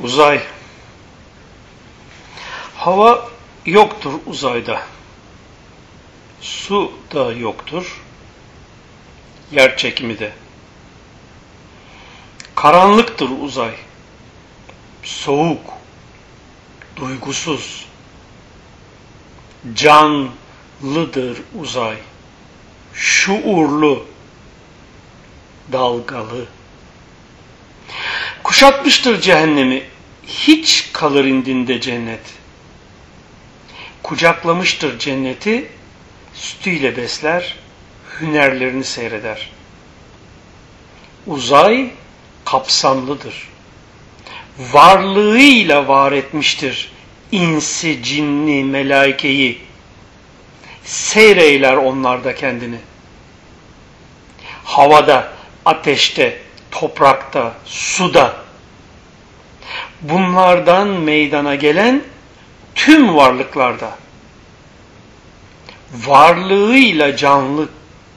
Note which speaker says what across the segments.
Speaker 1: Uzay. Hava yoktur uzayda. Su da yoktur. Yer çekimi de. Karanlıktır uzay. Soğuk. Duygusuz. Canlıdır uzay. Şuurlu. Dalgalı. Kuşatmıştır cehennemi, hiç kalır indinde cennet. Kucaklamıştır cenneti, sütüyle besler, hünerlerini seyreder. Uzay kapsamlıdır. Varlığıyla var etmiştir insi, cinni, melaikeyi. Seyreyler onlarda kendini. Havada, ateşte, toprakta, suda bunlardan meydana gelen tüm varlıklarda varlığıyla canlı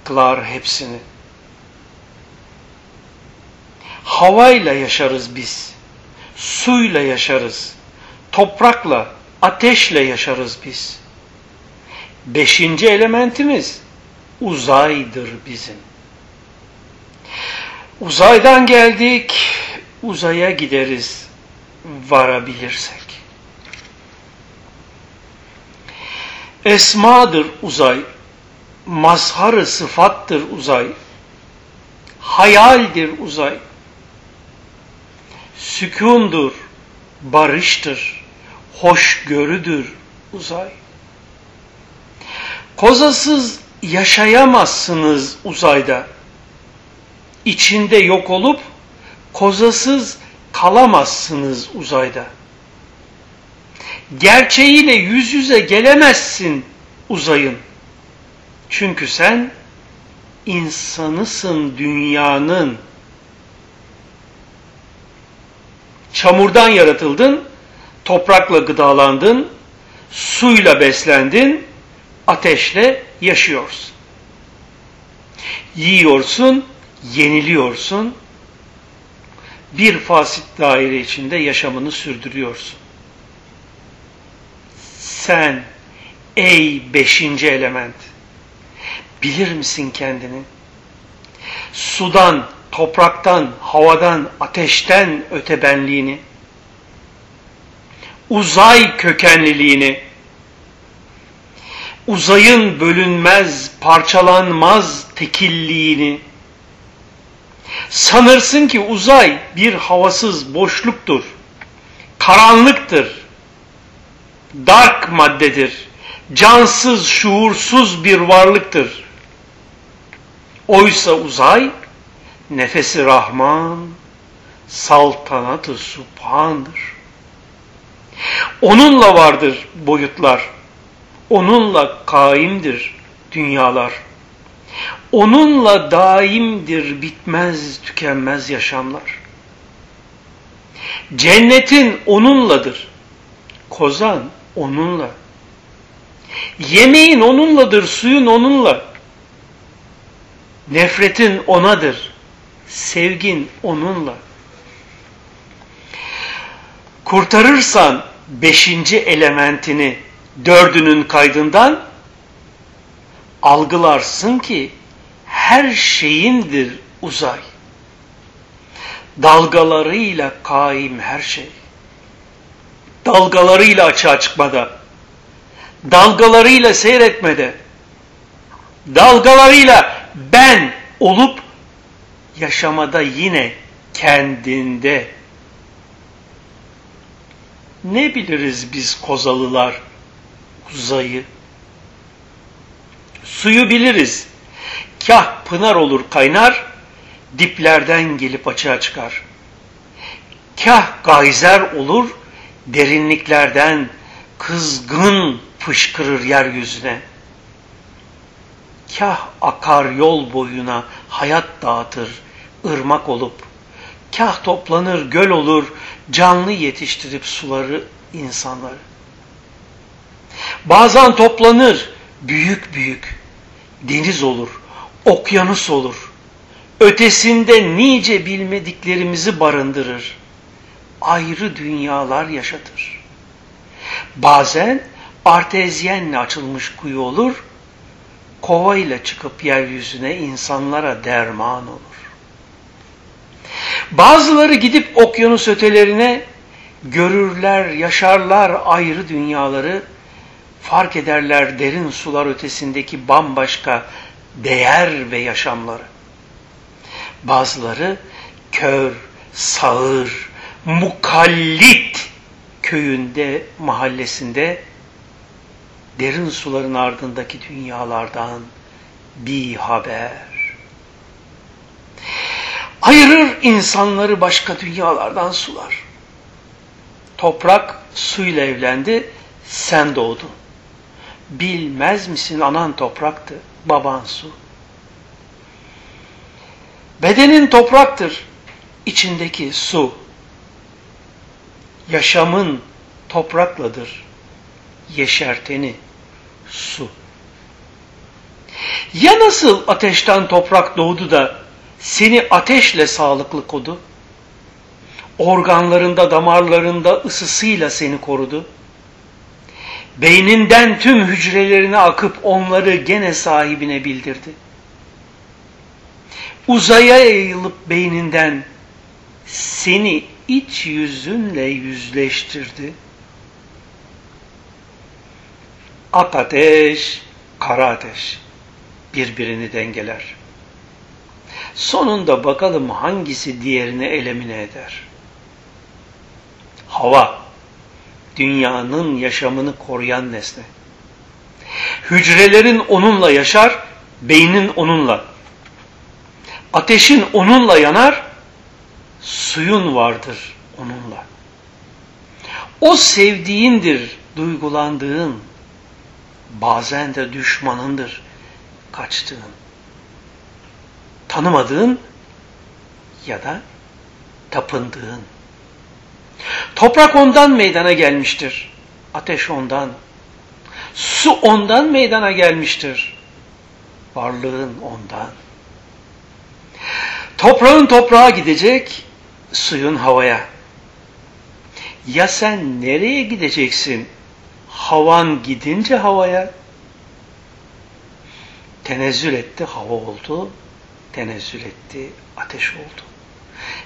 Speaker 1: kılar hepsini. Havayla yaşarız biz. Suyla yaşarız. Toprakla, ateşle yaşarız biz. Beşinci elementimiz uzaydır bizim. Uzaydan geldik, uzaya gideriz varabilirsek. Esmadır uzay, mazharı sıfattır uzay, hayaldir uzay, sükundur, barıştır, hoşgörüdür uzay. Kozasız yaşayamazsınız uzayda içinde yok olup kozasız kalamazsınız uzayda. Gerçeğiyle yüz yüze gelemezsin uzayın. Çünkü sen insanısın dünyanın. Çamurdan yaratıldın, toprakla gıdalandın, suyla beslendin, ateşle yaşıyorsun. Yiyorsun, yeniliyorsun. Bir fasit daire içinde yaşamını sürdürüyorsun. Sen ey beşinci element bilir misin kendini? Sudan, topraktan, havadan, ateşten öte benliğini, uzay kökenliliğini, uzayın bölünmez, parçalanmaz tekilliğini, Sanırsın ki uzay bir havasız boşluktur. Karanlıktır. Dark maddedir. Cansız, şuursuz bir varlıktır. Oysa uzay nefesi Rahman, saltanatı Subhan'dır. Onunla vardır boyutlar. Onunla kaimdir dünyalar. Onunla daimdir bitmez tükenmez yaşamlar. Cennetin onunladır. Kozan onunla. Yemeğin onunladır, suyun onunla. Nefretin onadır. Sevgin onunla. Kurtarırsan beşinci elementini dördünün kaydından algılarsın ki her şeyindir uzay. Dalgalarıyla kaim her şey. Dalgalarıyla açığa çıkmada. Dalgalarıyla seyretmede. Dalgalarıyla ben olup yaşamada yine kendinde. Ne biliriz biz kozalılar uzayı? Suyu biliriz. Kah pınar olur kaynar, diplerden gelip açığa çıkar. Kah gayzer olur, derinliklerden kızgın fışkırır yeryüzüne. Kah akar yol boyuna hayat dağıtır, ırmak olup. Kah toplanır göl olur, canlı yetiştirip suları insanları. Bazen toplanır, büyük büyük, deniz olur, okyanus olur. Ötesinde nice bilmediklerimizi barındırır. ayrı dünyalar yaşatır. Bazen artezyenle açılmış kuyu olur, kova ile çıkıp yeryüzüne insanlara derman olur. Bazıları gidip okyanus ötelerine görürler, yaşarlar ayrı dünyaları, fark ederler derin sular ötesindeki bambaşka değer ve yaşamları. Bazıları kör, sağır, mukallit köyünde, mahallesinde derin suların ardındaki dünyalardan bir haber. Ayırır insanları başka dünyalardan sular. Toprak suyla evlendi, sen doğdun. Bilmez misin anan topraktı, baban su. Bedenin topraktır, içindeki su. Yaşamın toprakladır, yeşerteni su. Ya nasıl ateşten toprak doğdu da seni ateşle sağlıklı kodu? Organlarında, damarlarında ısısıyla seni korudu. Beyninden tüm hücrelerine akıp onları gene sahibine bildirdi. Uzaya yayılıp beyninden seni iç yüzünle yüzleştirdi. Ak ateş, kara ateş birbirini dengeler. Sonunda bakalım hangisi diğerini elemine eder. Hava, dünyanın yaşamını koruyan nesne. Hücrelerin onunla yaşar, beynin onunla. Ateşin onunla yanar, suyun vardır onunla. O sevdiğindir, duygulandığın, bazen de düşmanındır, kaçtığın. Tanımadığın ya da tapındığın. Toprak ondan meydana gelmiştir. Ateş ondan. Su ondan meydana gelmiştir. Varlığın ondan. Toprağın toprağa gidecek, suyun havaya. Ya sen nereye gideceksin? Havan gidince havaya. Tenezzül etti, hava oldu. Tenezzül etti, ateş oldu.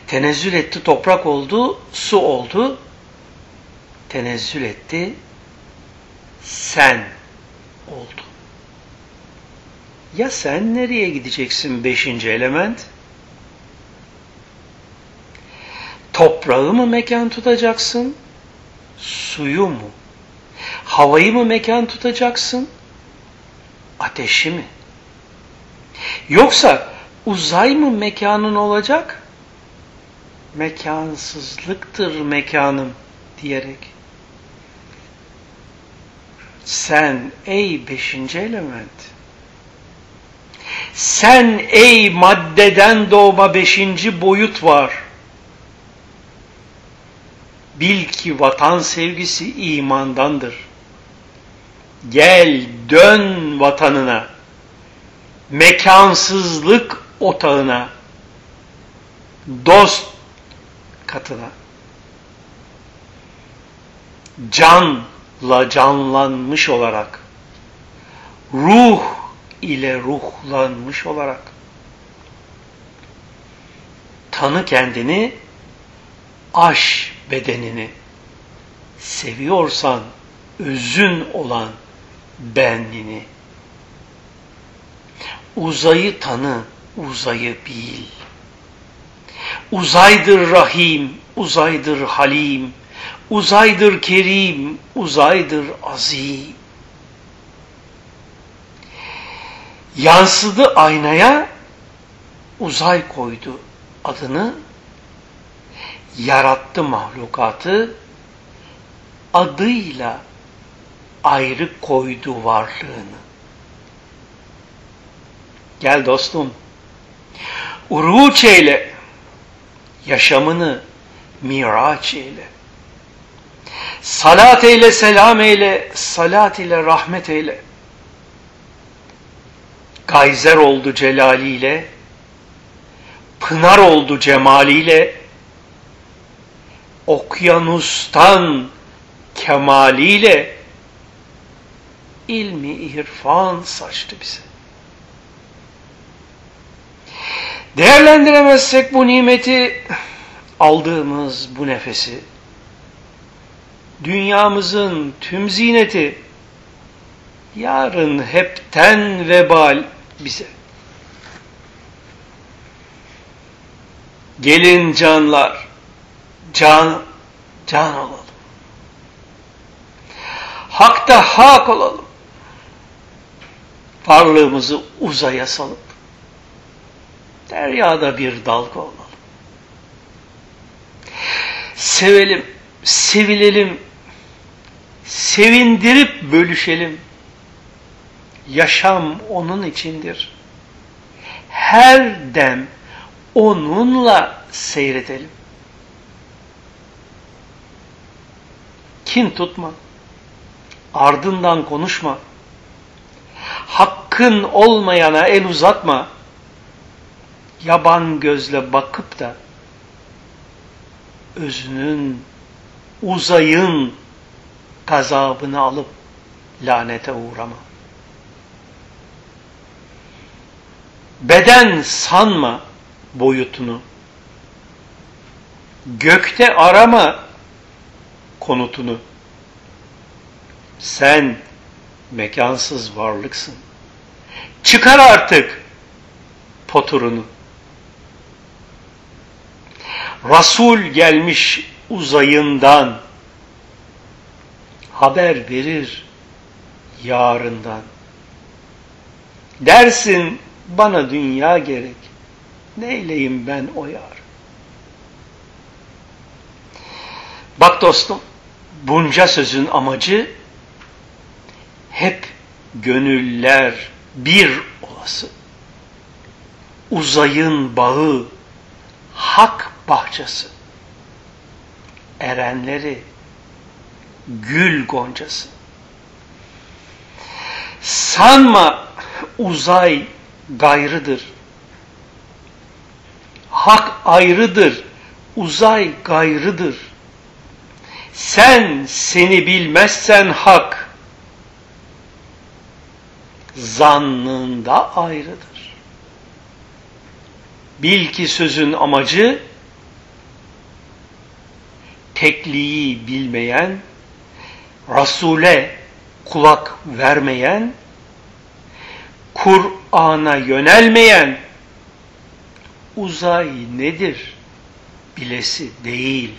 Speaker 1: Tenezzül etti, toprak oldu, su oldu. Tenezzül etti, sen oldu. Ya sen nereye gideceksin beşinci element? Toprağı mı mekan tutacaksın? Suyu mu? Havayı mı mekan tutacaksın? Ateşi mi? Yoksa uzay mı mekanın olacak? Mekansızlıktır mekanım diyerek. Sen ey beşinci element, sen ey maddeden doğma beşinci boyut var. Bil ki vatan sevgisi imandandır. Gel dön vatanına, mekansızlık otağına, dost katına. Canla canlanmış olarak, ruh ile ruhlanmış olarak, tanı kendini, aş bedenini, seviyorsan özün olan benliğini, uzayı tanı, uzayı bil. Uzaydır Rahim, uzaydır Halim, uzaydır Kerim, uzaydır Azim. Yansıdı aynaya, uzay koydu adını, yarattı mahlukatı, adıyla ayrı koydu varlığını. Gel dostum, uruç eyle, yaşamını miraç eyle. Salat eyle, selam eyle, salat ile rahmet eyle. Gayzer oldu celaliyle, pınar oldu cemaliyle, okyanustan kemaliyle ilmi irfan saçtı bize. Değerlendiremezsek bu nimeti, aldığımız bu nefesi, dünyamızın tüm zineti, yarın hepten vebal bize. Gelin canlar, can, can olalım. Hakta hak olalım. Varlığımızı uzaya salıp, deryada bir dalga olalım. Sevelim, sevilelim, sevindirip bölüşelim. Yaşam onun içindir. Her dem onunla seyredelim. Kin tutma. Ardından konuşma. Hakkın olmayana el uzatma. Yaban gözle bakıp da özünün, uzayın gazabını alıp lanete uğrama. Beden sanma boyutunu. Gökte arama konutunu. Sen mekansız varlıksın. Çıkar artık poturunu. Rasul gelmiş uzayından haber verir yarından. Dersin bana dünya gerek. Neyleyim ben o yar? Bak dostum, bunca sözün amacı hep gönüller bir olası. Uzayın bağı, hak bahçesi. Erenleri, gül goncası. Sanma uzay gayrıdır. Hak ayrıdır, uzay gayrıdır. Sen seni bilmezsen hak, zannında ayrıdır. Bil ki sözün amacı, tekliği bilmeyen, Resul'e kulak vermeyen, Kur'an'a yönelmeyen, uzay nedir bilesi değil.